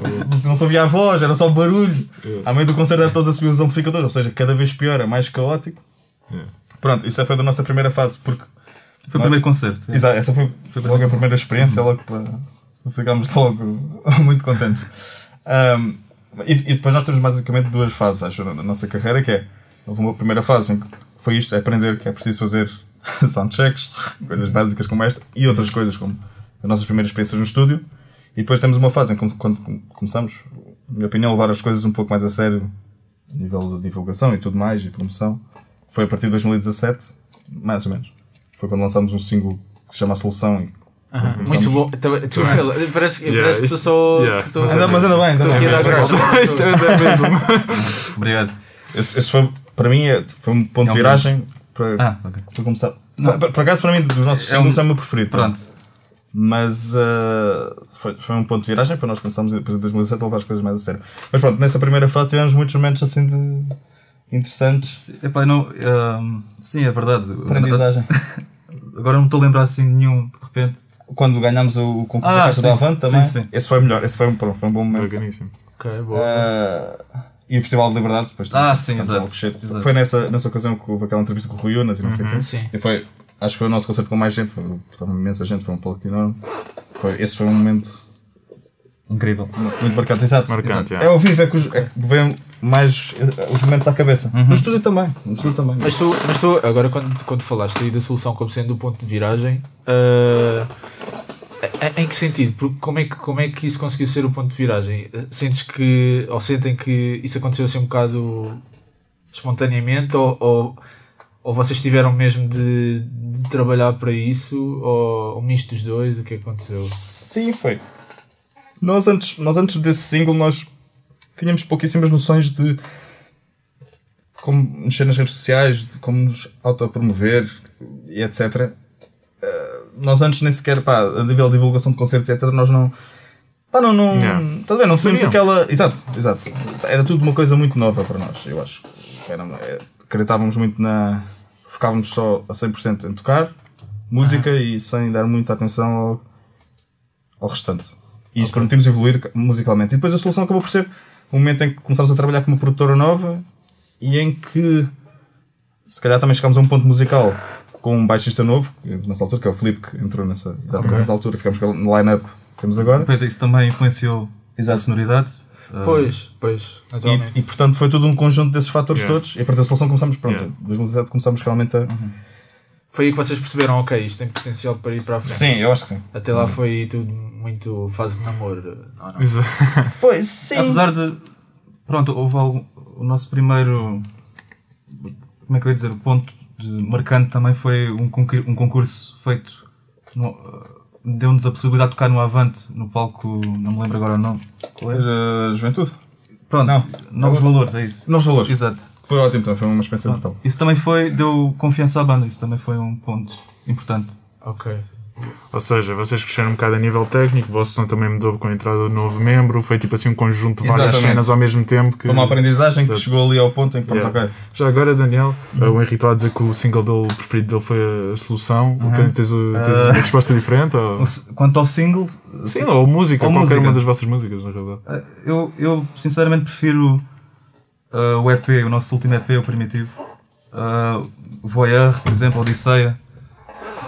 Porque não se ouvia a voz, era só barulho. À meio do concerto era todos a subir os amplificadores, ou seja, cada vez pior, é mais caótico. Yeah. Pronto, isso foi da nossa primeira fase, porque Foi o primeiro concerto. Exato, essa foi, foi logo a primeira experiência, logo para ficámos logo muito contentes. Um, e, e depois nós temos basicamente duas fases, acho, na nossa carreira, que é houve uma primeira fase em que foi isto, é aprender que é preciso fazer soundchecks, coisas básicas como esta, e outras coisas como as nossas primeiras experiências no estúdio. E depois temos uma fase em que quando começamos, na minha opinião, a levar as coisas um pouco mais a sério, a nível de divulgação e tudo mais, e promoção. Foi a partir de 2017, mais ou menos. Foi quando lançámos um single que se chama A Solução. E começamos- Muito bom. Então, tu- parece Yeah, parece que estou isto- só. yeah. que estou- Mas Ainda, mas ainda bem, Estou bem. aqui a dar Mas- graça. Isto é é mesmo. Obrigado. Esse, esse foi, para mim, é- foi um ponto É um de viragem para, Ah, ok. para começar. Por, por acaso, para mim, dos nossos É um- singles, é o meu preferido. Pronto. Mas uh, foi, foi um ponto de viragem para nós começarmos depois em 2017 a levar as coisas mais a sério. Mas pronto, nessa primeira fase tivemos muitos momentos assim de interessantes. Epá, não, ahm, sim, é verdade. Aprendizagem. Agora não estou a lembrar assim nenhum, de repente. Quando ganhámos o concurso Ah, da Caixa sim. da Avante também. Sim, sim. Esse foi o melhor, esse foi um, pronto, foi um bom momento. Bacaníssimo. Ok, boa. Uh, e o Festival de Liberdade, depois Ah, sim, exato, exato. Foi nessa, nessa ocasião que houve aquela entrevista com o Rui Unas e não sei o quê. sim. E foi, acho que foi o nosso concerto com mais gente, foi, imensa gente, foi um palco enorme. Foi, esse foi um momento Incrível. muito marcante. Exato. Marcante, exato. é. É ao vivo, é que os, é que vem mais eh, os momentos à cabeça. No estúdio também. No estúdio também. Mas tu, mas tu agora quando, quando falaste aí da solução como sendo o ponto de viragem, ah, em- em que sentido? Porque Como é, que, como é que isso conseguiu ser o ponto de viragem? Sentes que, ou sentem que isso aconteceu assim um bocado espontaneamente, ou, ou, ou vocês tiveram mesmo de, de trabalhar para isso? Ou um misto dos dois? O que é que aconteceu? Sim, foi. Nós antes, nós antes desse single, nós tínhamos pouquíssimas noções de como mexer nas redes sociais, de como nos autopromover e etc. Eh, nós antes nem sequer, pá, a nível de divulgação de concertos e etc, nós não. Pá, não. não Yeah. Estás a ver? Não tínhamos Sabiam. aquela. Exato, exato. Era tudo uma coisa muito nova para nós, eu acho. Era, é, acreditávamos muito na. Focávamos só a 100% em tocar música e sem dar muita atenção ao, ao restante. E isso permitiu-nos evoluir musicalmente. E depois a solução acabou por ser o momento em que começámos a trabalhar com uma produtora nova e em que se calhar também chegámos a um ponto musical com um baixista novo, que nessa altura, que é o Filipe, que entrou nessa, exatamente nessa altura, ficamos com no line-up que temos agora. Depois isso também influenciou a sonoridade. Ah, Pois, pois, naturalmente. E, e, portanto foi tudo um conjunto desses fatores Yeah. todos. E a partir da solução começámos, pronto, Yeah. em 2017 começámos realmente a. Foi aí que vocês perceberam, ok, isto tem potencial para ir para a frente. Sim, eu acho que sim. Até lá foi tudo muito fase de namoro. Não, não. Exato. Foi, sim. Apesar de. Pronto, houve algum, o nosso primeiro. Como é que eu ia dizer? O ponto de marcante também foi um, concur- um concurso feito. no- Deu-nos a possibilidade de tocar no Avante, no palco. Não me lembro agora o nome. Qual é? A juventude. Pronto, Não. Novos Valores, é isso. Novos valores. Exato. Foi ótimo, também foi uma experiência brutal. Isso também foi. Deu confiança à banda, isso também foi um ponto importante. Ok. Ou seja, vocês cresceram um bocado a nível técnico, o vosso som também mudou com a entrada do novo membro, foi tipo assim um conjunto de várias Exatamente. cenas ao mesmo tempo. Que... Foi uma aprendizagem que Exato. chegou ali ao ponto em que, pronto, Yeah. ok. Já agora, Daniel, o Henrique estava a dizer que o single dele preferido dele foi a solução. Tens, tens, tens uma resposta diferente? Ou... Quanto ao single, Sim, ou música, Ou qualquer música. uma das vossas músicas, na realidade. Ah, Eu, eu sinceramente prefiro ah, o EP, o nosso último EP, o Primitivo. O Voyeur, por exemplo, Odisseia.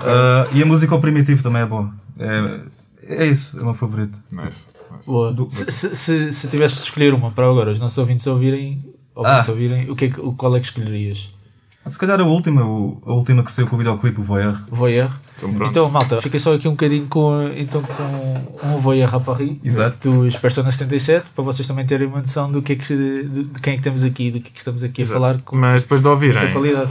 Ah, e a música ao Primitivo também é boa. É, é isso, é o meu favorito. Nice. nice. Boa. Do- Se, se, se, se tivesse de escolher uma para agora, os nossos ouvintes ouvirem, ouvintes Ah. ouvirem o que é que, o, qual é que escolherias? Se calhar a última, a última que saiu com o videoclipe, o Voyeur. Voyeur? Então, pronto. Então, malta, fiquei só aqui um bocadinho com, então, com um Voyeur à Paris Exato. dos Persona 77 para vocês também terem uma noção do que é que, de, de quem é que temos aqui, do que é que estamos aqui a Exato. falar com Mas depois de ouvirem,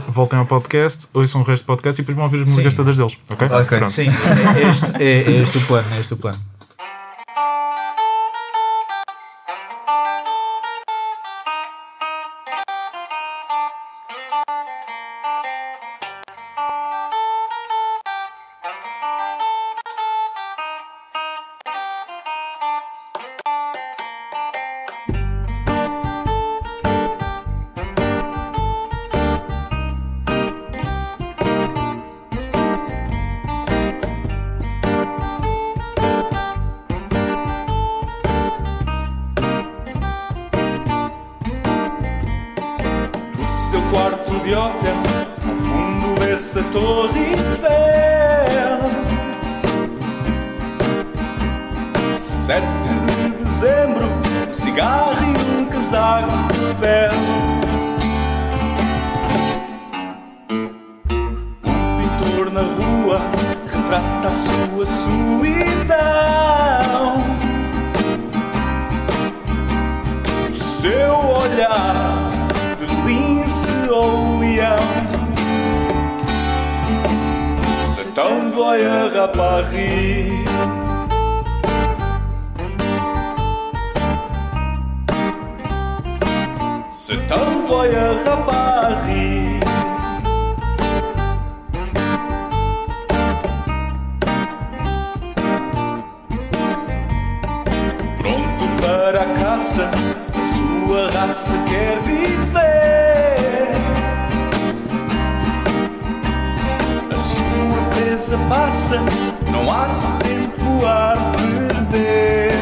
voltem ao podcast, ouçam o resto do podcast e depois vão ouvir as músicas todas deles. Ok? Ok. Pronto. Sim, é este, é, é este o plano, é este o plano. 7 de dezembro, um cigarro e um casaco de pele. Um pintor na rua retrata a sua solidão. O seu olhar de lince ou leão. Voyeur à Paris. À Paris. Pronto para a caça, a sua raça quer viver. A sua presa passa, não há tempo a perder.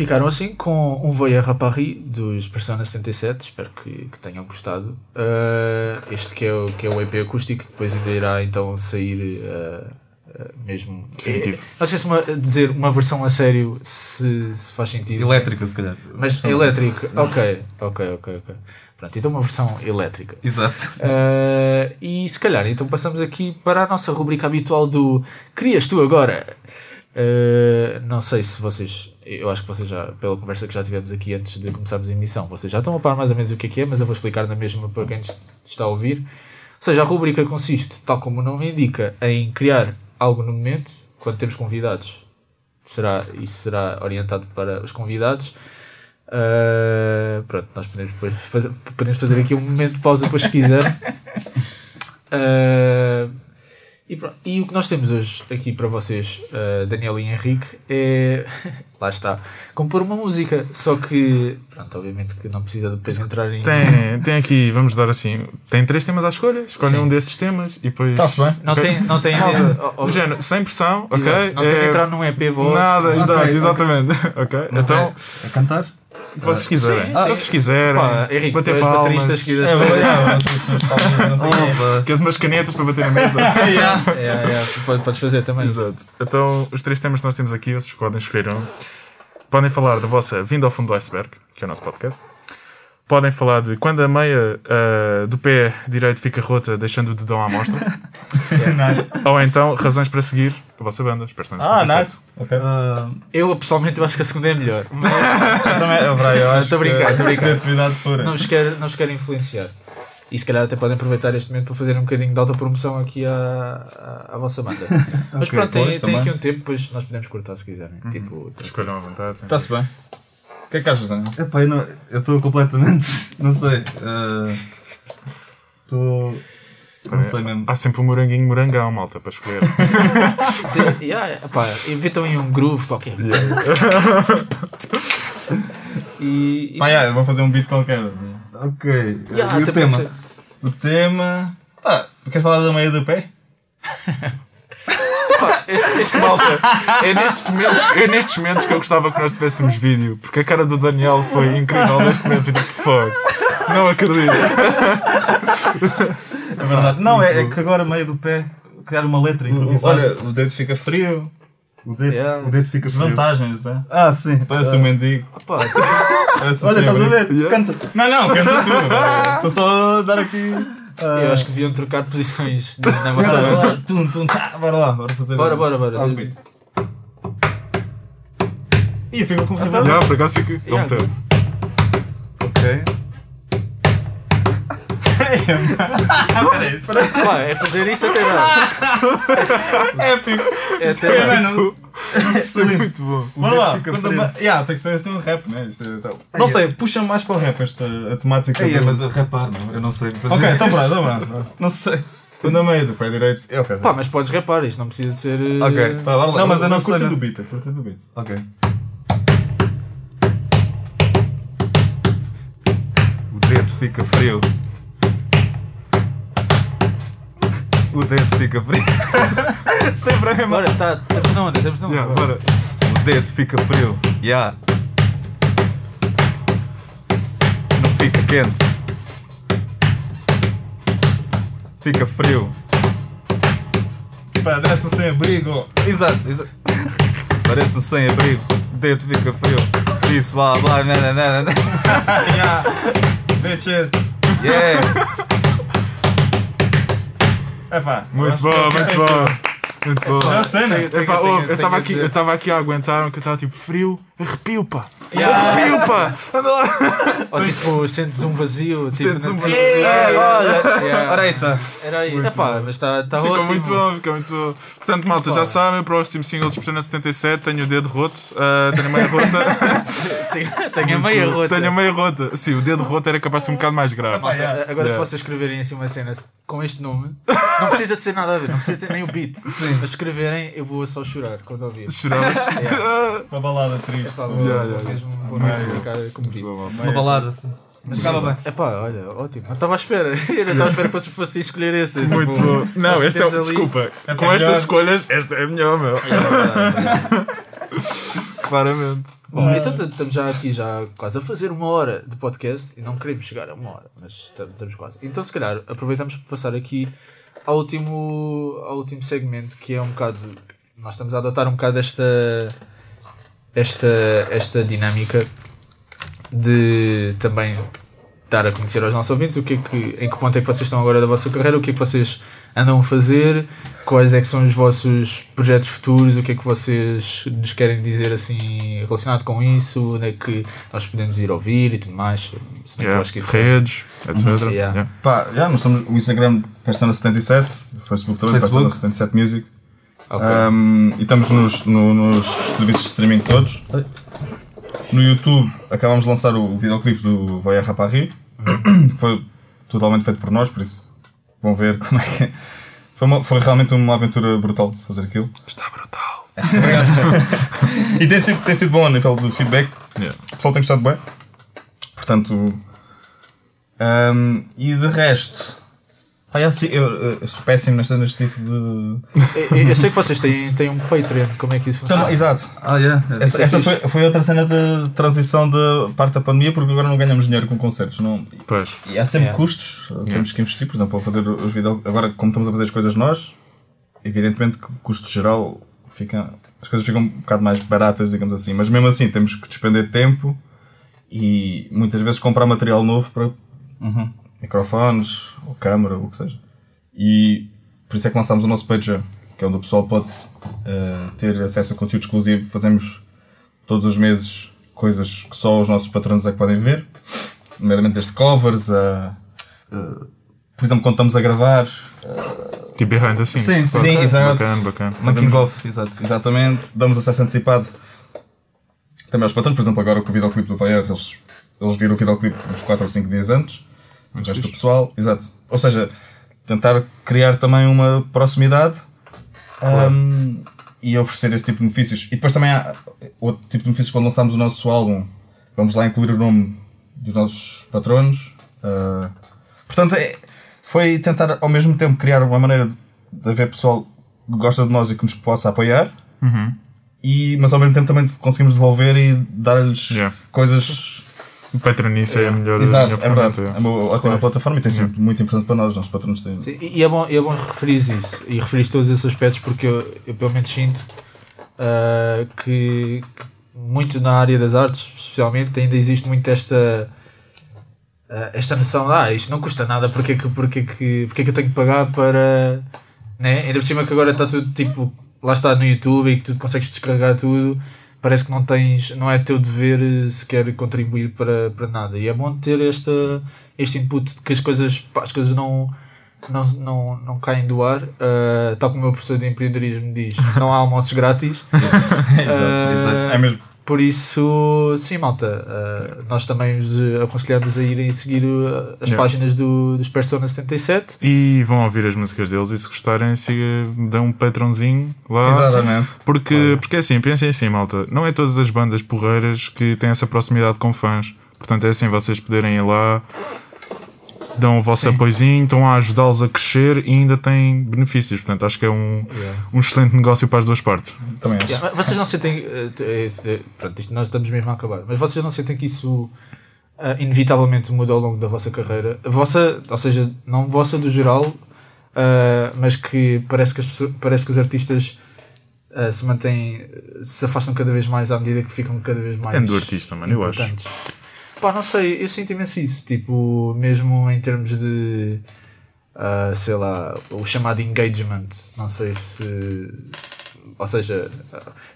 Ficaram assim com um Voyeur à Paris dos Persona 77. Espero que, que tenham gostado. Uh, este que é, o, que é o EP acústico, depois ainda irá então sair uh, mesmo. Definitivo. Não sei se uma, dizer uma versão a sério se, se faz sentido. Elétrica, se calhar. Mas elétrico, ok, ok, ok, ok. Pronto, então uma versão elétrica. Exato. Uh, e se calhar, então passamos aqui para a nossa rubrica habitual do Crias tu agora? Uh, não sei se vocês, eu acho que vocês já, pela conversa que já tivemos aqui antes de começarmos a emissão, vocês já estão a par mais ou menos o que é que é, mas eu vou explicar na mesma para quem está a ouvir. Ou seja, a rubrica consiste, tal como o nome indica, em criar algo no momento, quando temos convidados, será, isso será orientado para os convidados. Uh, pronto, nós podemos, depois fazer, podemos fazer aqui um momento de pausa depois se quiser. Uh, e, pronto, e o que nós temos hoje aqui para vocês, uh, Daniel e Henrique, é. lá está, compor uma música. Só que, pronto, obviamente que não precisa depois entrar em. Tem, tem aqui, vamos dar assim, tem três temas à escolha, escolhem Sim. um desses temas e depois. Está-se bem? Não tem, não tem, Do género, sem pressão, ok? exato, não tem de É, entrar num EP voz. Nada, Ok, exato, ok. exatamente. ok? Mas então, é, a cantar? Vocês quiserem. sim, se sim. vocês quiserem, Pá, Henrique, tu bater palmas, se quiseres. É, queres umas canetas para bater na mesa. É, é, tu pode- podes fazer também. Exato. Então, os três temas que nós temos aqui, vocês podem escolher um. Podem falar da vossa vinda ao fundo do iceberg, que é o nosso podcast. Podem falar de quando a meia ah, do pé direito fica rota, deixando o dedão à mostra. Nice. Ou então, razões para seguir a vossa banda, os Persona Ah, 77. nice. Ok. Ah, Eu pessoalmente eu acho que a segunda é melhor. Mas Eu também, eu, Brian, eu acho Estou a brincar, que estou a brincar. Criatividade pura. não vos quero, não vos quero influenciar. E se calhar até podem aproveitar este momento para fazer um bocadinho de autopromoção aqui à, à, à vossa banda. Mas Ok, pronto, tem, tem aqui um tempo, depois nós podemos cortar se quiserem. Tipo, Escolham à vontade. sim. Está-se bem. O que é que achas, Daniel? epá, eu estou completamente. Não sei. Estou. não sei mesmo. Há sempre um moranguinho morangão, malta, para escolher. yeah, pá, inventam aí um groove qualquer. E, e Pá, yeah, eu vou fazer um beat qualquer. Ok. yeah, e o tema? O tema. Ah, tu queres falar da meia do pé? Este, este Malta, é nestes, momentos, é nestes momentos que eu gostava que nós tivéssemos vídeo, porque a cara do Daniel foi incrível neste momento. Tipo, fuck, não acredito. É verdade. Não, é, é que agora, meio do pé, criar uma letra improvisada. Olha, o dedo fica frio. o dedo, Yeah. o dedo fica frio. Desvantagens, é? Ah, sim. Parece um mendigo. pá, Parece Olha, estás a ver? Canta. Não, não, canta tu. Estou só a dar aqui. Eu acho que deviam trocar posições na, vossa Bora lá, tum, tum, tá, bora lá, bora fazer. Bora, bora, bora. O beat. Ih, fica com raiva. Já, por acaso fica. Ele Yeah, meteu. Ok. Pá, é fazer isto até dar. Épico. É É, até dar. mano. Isso é muito bom. Bora lá. Quando Yeah, tem que ser assim um rap, né? Isto é tal. Não sei, puxa mais para o rap esta a temática. Ei, do- mas a rapar, não. Eu não sei fazer. Ok, então isso. então. Não sei. Quando a meia do pé direito. É ok. Pá, mas podes rapar, isto não precisa de ser. eh, Ok. Pá, bora lá. Não, mas eu não curta sei, do beat, curta do beat. Ok. O dedo fica frio. O dedo fica frio. Sempre a mesma. Bora, tá, estamos na onda, estamos na onda. Yeah, bora. O dedo fica frio. Ya. Não fica quente. Fica frio. Parece um sem-abrigo. Exato, exato. Parece um sem-abrigo. O dedo fica frio. Isso, blá blá, né, né, né, né. Yeah. Bitches. Yeah. Epá. Muito bom, acho que muito é bom. Muito bom. Não sei, né? Epá, eu estava aqui, eu estava aqui a aguentar, que eu estava tipo frio, arrepio, pá. Yeah. Arrepio, pá. Anda lá. Ou tipo, sentes um vazio. Tipo, Sentes um vazio. É, olha. yeah. Ora aí, tá. Era aí. Epá, mas está tá Ficou ótimo. muito bom, ficou muito bom. Portanto, malta, já Pá. sabem, o próximo single de Persona 77, tenho o dedo roto, ah, tenho a meia rota. Tenho- Tenho a meia rota. Tenho a meia rota. Sim, o dedo roto era capaz de ser um bocado mais grave. Yeah. Agora, se Yeah. vocês escreverem assim uma cena com este nome, não precisa de ser nada a ver, não precisa ter nem o beat. Mas escreverem, eu vou só chorar quando ouvir. Choravas? Uma balada triste. Estava Yeah, yeah, mesmo vou noite ficar comovido. Uma balada assim. Mas ficava bem. É pá, olha, ótimo. Não estava à espera. Eu não estava à espera que vocês fossem escolher esse. Muito tipo, bom. Não, este é o. Desculpa, Essa com é estas melhor. escolhas, esta é a melhor, meu. Claramente. Bom, então t- estamos já aqui já quase a fazer uma hora de podcast e não queremos chegar a uma hora, mas tam- estamos quase. Então se calhar aproveitamos para passar aqui ao último, ao último segmento que é um bocado. Nós estamos a adotar um bocado esta, esta, esta dinâmica de também dar a conhecer aos nossos ouvintes o que é que, em que ponto é que vocês estão agora da vossa carreira, o que é que vocês andam a fazer, quais é que são os vossos projetos futuros, o que é que vocês nos querem dizer assim relacionado com isso, onde é que nós podemos ir ouvir e tudo mais. Se bem que eu Yeah, acho que é- redes, etc. Yeah. Yeah. Pá, já, nós estamos. O Instagram Persona 77, o Facebook também, Facebook. Persona 77 Music. Um, e estamos nos, no- nos serviços de streaming todos. No YouTube acabamos de lançar o videoclipe do Vai a Raparri, que foi totalmente feito por nós, por isso vão ver como é que é. Foi, uma- foi realmente uma aventura brutal fazer aquilo. Está brutal. E tem sido, tem sido bom a nível de feedback, Yeah. o pessoal tem gostado bem. Portanto. um, e de resto. Ah, eu, sei- eu, eu sou péssimo neste, neste tipo de. Eu, eu sei que vocês têm, têm um Patreon, como é que isso funciona? Então, exato. Ah, yeah. Essa, é essa foi, foi outra cena de transição da parte da pandemia, porque agora não ganhamos dinheiro com concertos. Não, Pois. e há sempre Yeah. custos. Temos que investir, por exemplo, a fazer os vídeos. Agora, como estamos a fazer as coisas nós, evidentemente que o custo geral fica. As coisas ficam um bocado mais baratas, digamos assim. Mas mesmo assim, temos que despender tempo e muitas vezes comprar material novo para microfones, ou câmara, ou o que seja. E por isso é que lançámos o nosso Patreon, que é onde o pessoal pode eh, ter acesso a conteúdo exclusivo. Fazemos todos os meses coisas que só os nossos patronos é que podem ver, nomeadamente desde covers a. eh, por exemplo, quando estamos a gravar, Tipo behind the scenes. Sim, sim, exato. Bacana, bacana. Making off, exato. exatamente, damos acesso antecipado também aos patrões. Por exemplo, agora com o videoclipe do VR, eles, eles viram o videoclipe uns 4 ou 5 dias antes, o resto do pessoal, exato. Ou seja, tentar criar também uma proximidade um, e oferecer esse tipo de benefícios. E depois também há outro tipo de benefícios quando lançamos o nosso álbum. Vamos lá incluir o nome dos nossos patronos. Uh, portanto, é- foi tentar ao mesmo tempo criar uma maneira de, de haver pessoal que gosta de nós e que nos possa apoiar. E, mas ao mesmo tempo também conseguimos devolver e dar-lhes Yeah. coisas. O Patreon isso é a melhor Exato, melhor é verdade. É uma ótima Claro. plataforma e tem sido muito importante para nós, os nossos patronos têm. Sim, e é bom, e é bom referir isso e referir todos esses aspectos porque eu, eu pelo menos sinto ah, que, que muito na área das artes, especialmente, ainda existe muito esta ah, esta noção de ah, isto não custa nada, porque é que, porque é que, porque é que eu tenho que pagar para. Né? Ainda por cima que agora está tudo tipo, lá está no YouTube e que tu consegues descarregar tudo. Parece que não tens, não é teu dever eh, sequer contribuir para, para nada. E é bom ter esta, este input de que as coisas, pá, as coisas não, não, não, não caem do ar. Ah, tal como o meu professor de empreendedorismo diz, não há almoços grátis. exato, exato. É mesmo. Por isso, sim, malta, ah, nós também vos eh, aconselhamos a irem seguir uh, as Yeah. páginas do, dos Persona 77. E vão ouvir as músicas deles e se gostarem, siga, dão um patronzinho lá. Exatamente. Porque, porque é assim, pensem assim, malta, não é todas as bandas porreiras que têm essa proximidade com fãs. Portanto, é assim, vocês poderem ir lá, dão o vosso Sim. apoiozinho, estão a ajudá-los a crescer e ainda têm benefícios. Portanto, acho que é um, um excelente negócio para as duas partes. Também acho. Yeah, vocês não sentem. eh, eh, eh, pronto, isto nós estamos mesmo a acabar. Mas vocês não sentem que isso ah, inevitavelmente muda ao longo da vossa carreira? A vossa, ou seja, não vossa do geral, ah, mas que parece que, pessoas, parece que os artistas ah, se mantêm. se afastam cada vez mais à medida que ficam cada vez mais. Depende do artista, mano, eu acho. Pá, não sei, eu sinto imenso isso. Tipo, mesmo em termos de. ah, sei lá, o chamado engagement. Não sei se. Ou seja,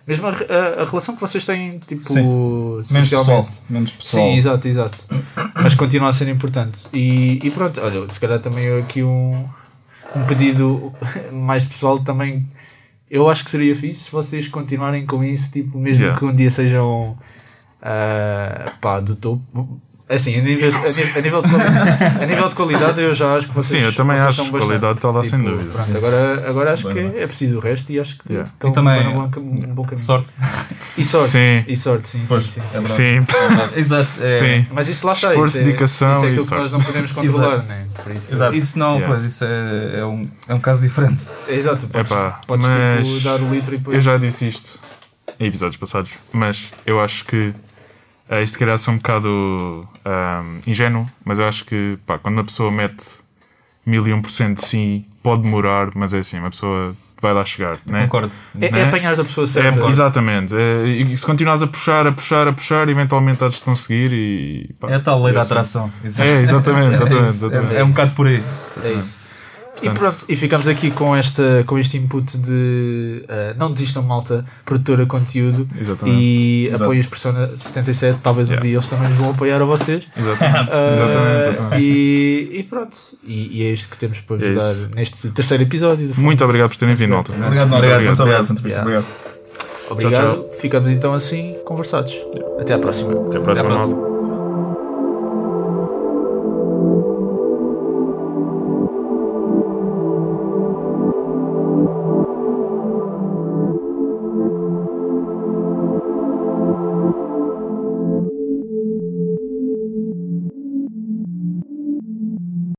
mesmo a, a- a relação que vocês têm, tipo, Menos pessoal. Menos pessoal. Sim, exato, exato. Mas continua a ser importante. E, e pronto, olha, se calhar também aqui um, um pedido mais pessoal também. Eu acho que seria fixe se vocês continuarem com isso, tipo, mesmo Yeah. que um dia sejam ah, pá, do topo. Assim, a nível, a nível, a nível de qualidade, a nível de qualidade eu já acho que vocês Sim, eu também acho que qualidade está lá sem dúvida. Pronto, agora, agora acho Bem, que bem. é preciso o resto e acho que Yeah. estão E também- num bom, cam- um bom caminho. Sorte. E sorte. Sim. E sorte, sim, sim, Pois, sim, é sim. Sim, Exato. É, sim. Mas isso lá está. Esforço, isso é, dedicação Isso é e aquilo que sorte. nós não podemos controlar, né? Por isso, Exato. Isso não, Yeah. pois, isso é, é, um, é um caso diferente. É, Exato, podes, Epá, podes mas tipo, dar o litro e depois. Eu já disse isto em episódios passados, mas eu acho que eh, isto se calhar sou um bocado ahm, ingênuo, mas eu acho que pá, quando uma pessoa mete mil e um por cento de si, pode demorar, mas é assim, uma pessoa vai lá chegar, né? Concordo. É, é né? apanhares a pessoa É, certa. exatamente. É, e se continuares a puxar, a puxar, a puxar, eventualmente hás de conseguir e. pá, É a tal lei da assim. atração. É, exatamente, exatamente, É, exatamente. É, é um bocado por aí. É isso. E Portanto- pronto, e ficamos aqui com, esta, com este input de uh, não desistam malta, produtora de conteúdo Exatamente. e Exato. apoiem os Persona 77, talvez um Yeah. dia eles também nos vão apoiar a vocês. Exatamente, Uh, exatamente, exatamente. E, e pronto, e, e é isto que temos para vos É dar isso. neste terceiro episódio. do Muito obrigado por terem vindo, malta. Obrigado, nós. Obrigado, Muito obrigado. obrigado. Muito Yeah. obrigado. Obrigado, Tchau, ficamos então assim conversados. Até à próxima. Até a próxima, Até à próxima.